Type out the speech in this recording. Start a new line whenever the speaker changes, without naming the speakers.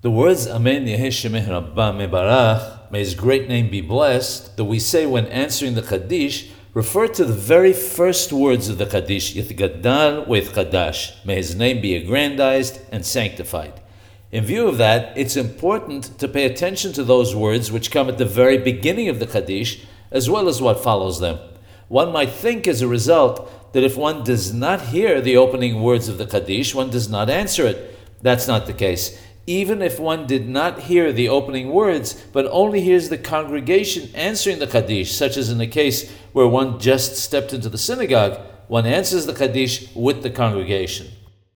The words Amen Yeheh Shemeh Rabbah Mebarach, may his great name be blessed, that we say when answering the Kaddish, refer to the very first words of the Kaddish, Yitgadal Chadash, may his name be aggrandized and sanctified. In view of that, it's important to pay attention to those words which come at the very beginning of the Kaddish, as well as what follows them. One might think as a result that if one does not hear the opening words of the Kaddish, one does not answer it. That's not the case even if one did not hear the opening words, but only hears the congregation answering the Kaddish, such as in the case where one just stepped into the synagogue, one answers the Kaddish with the congregation.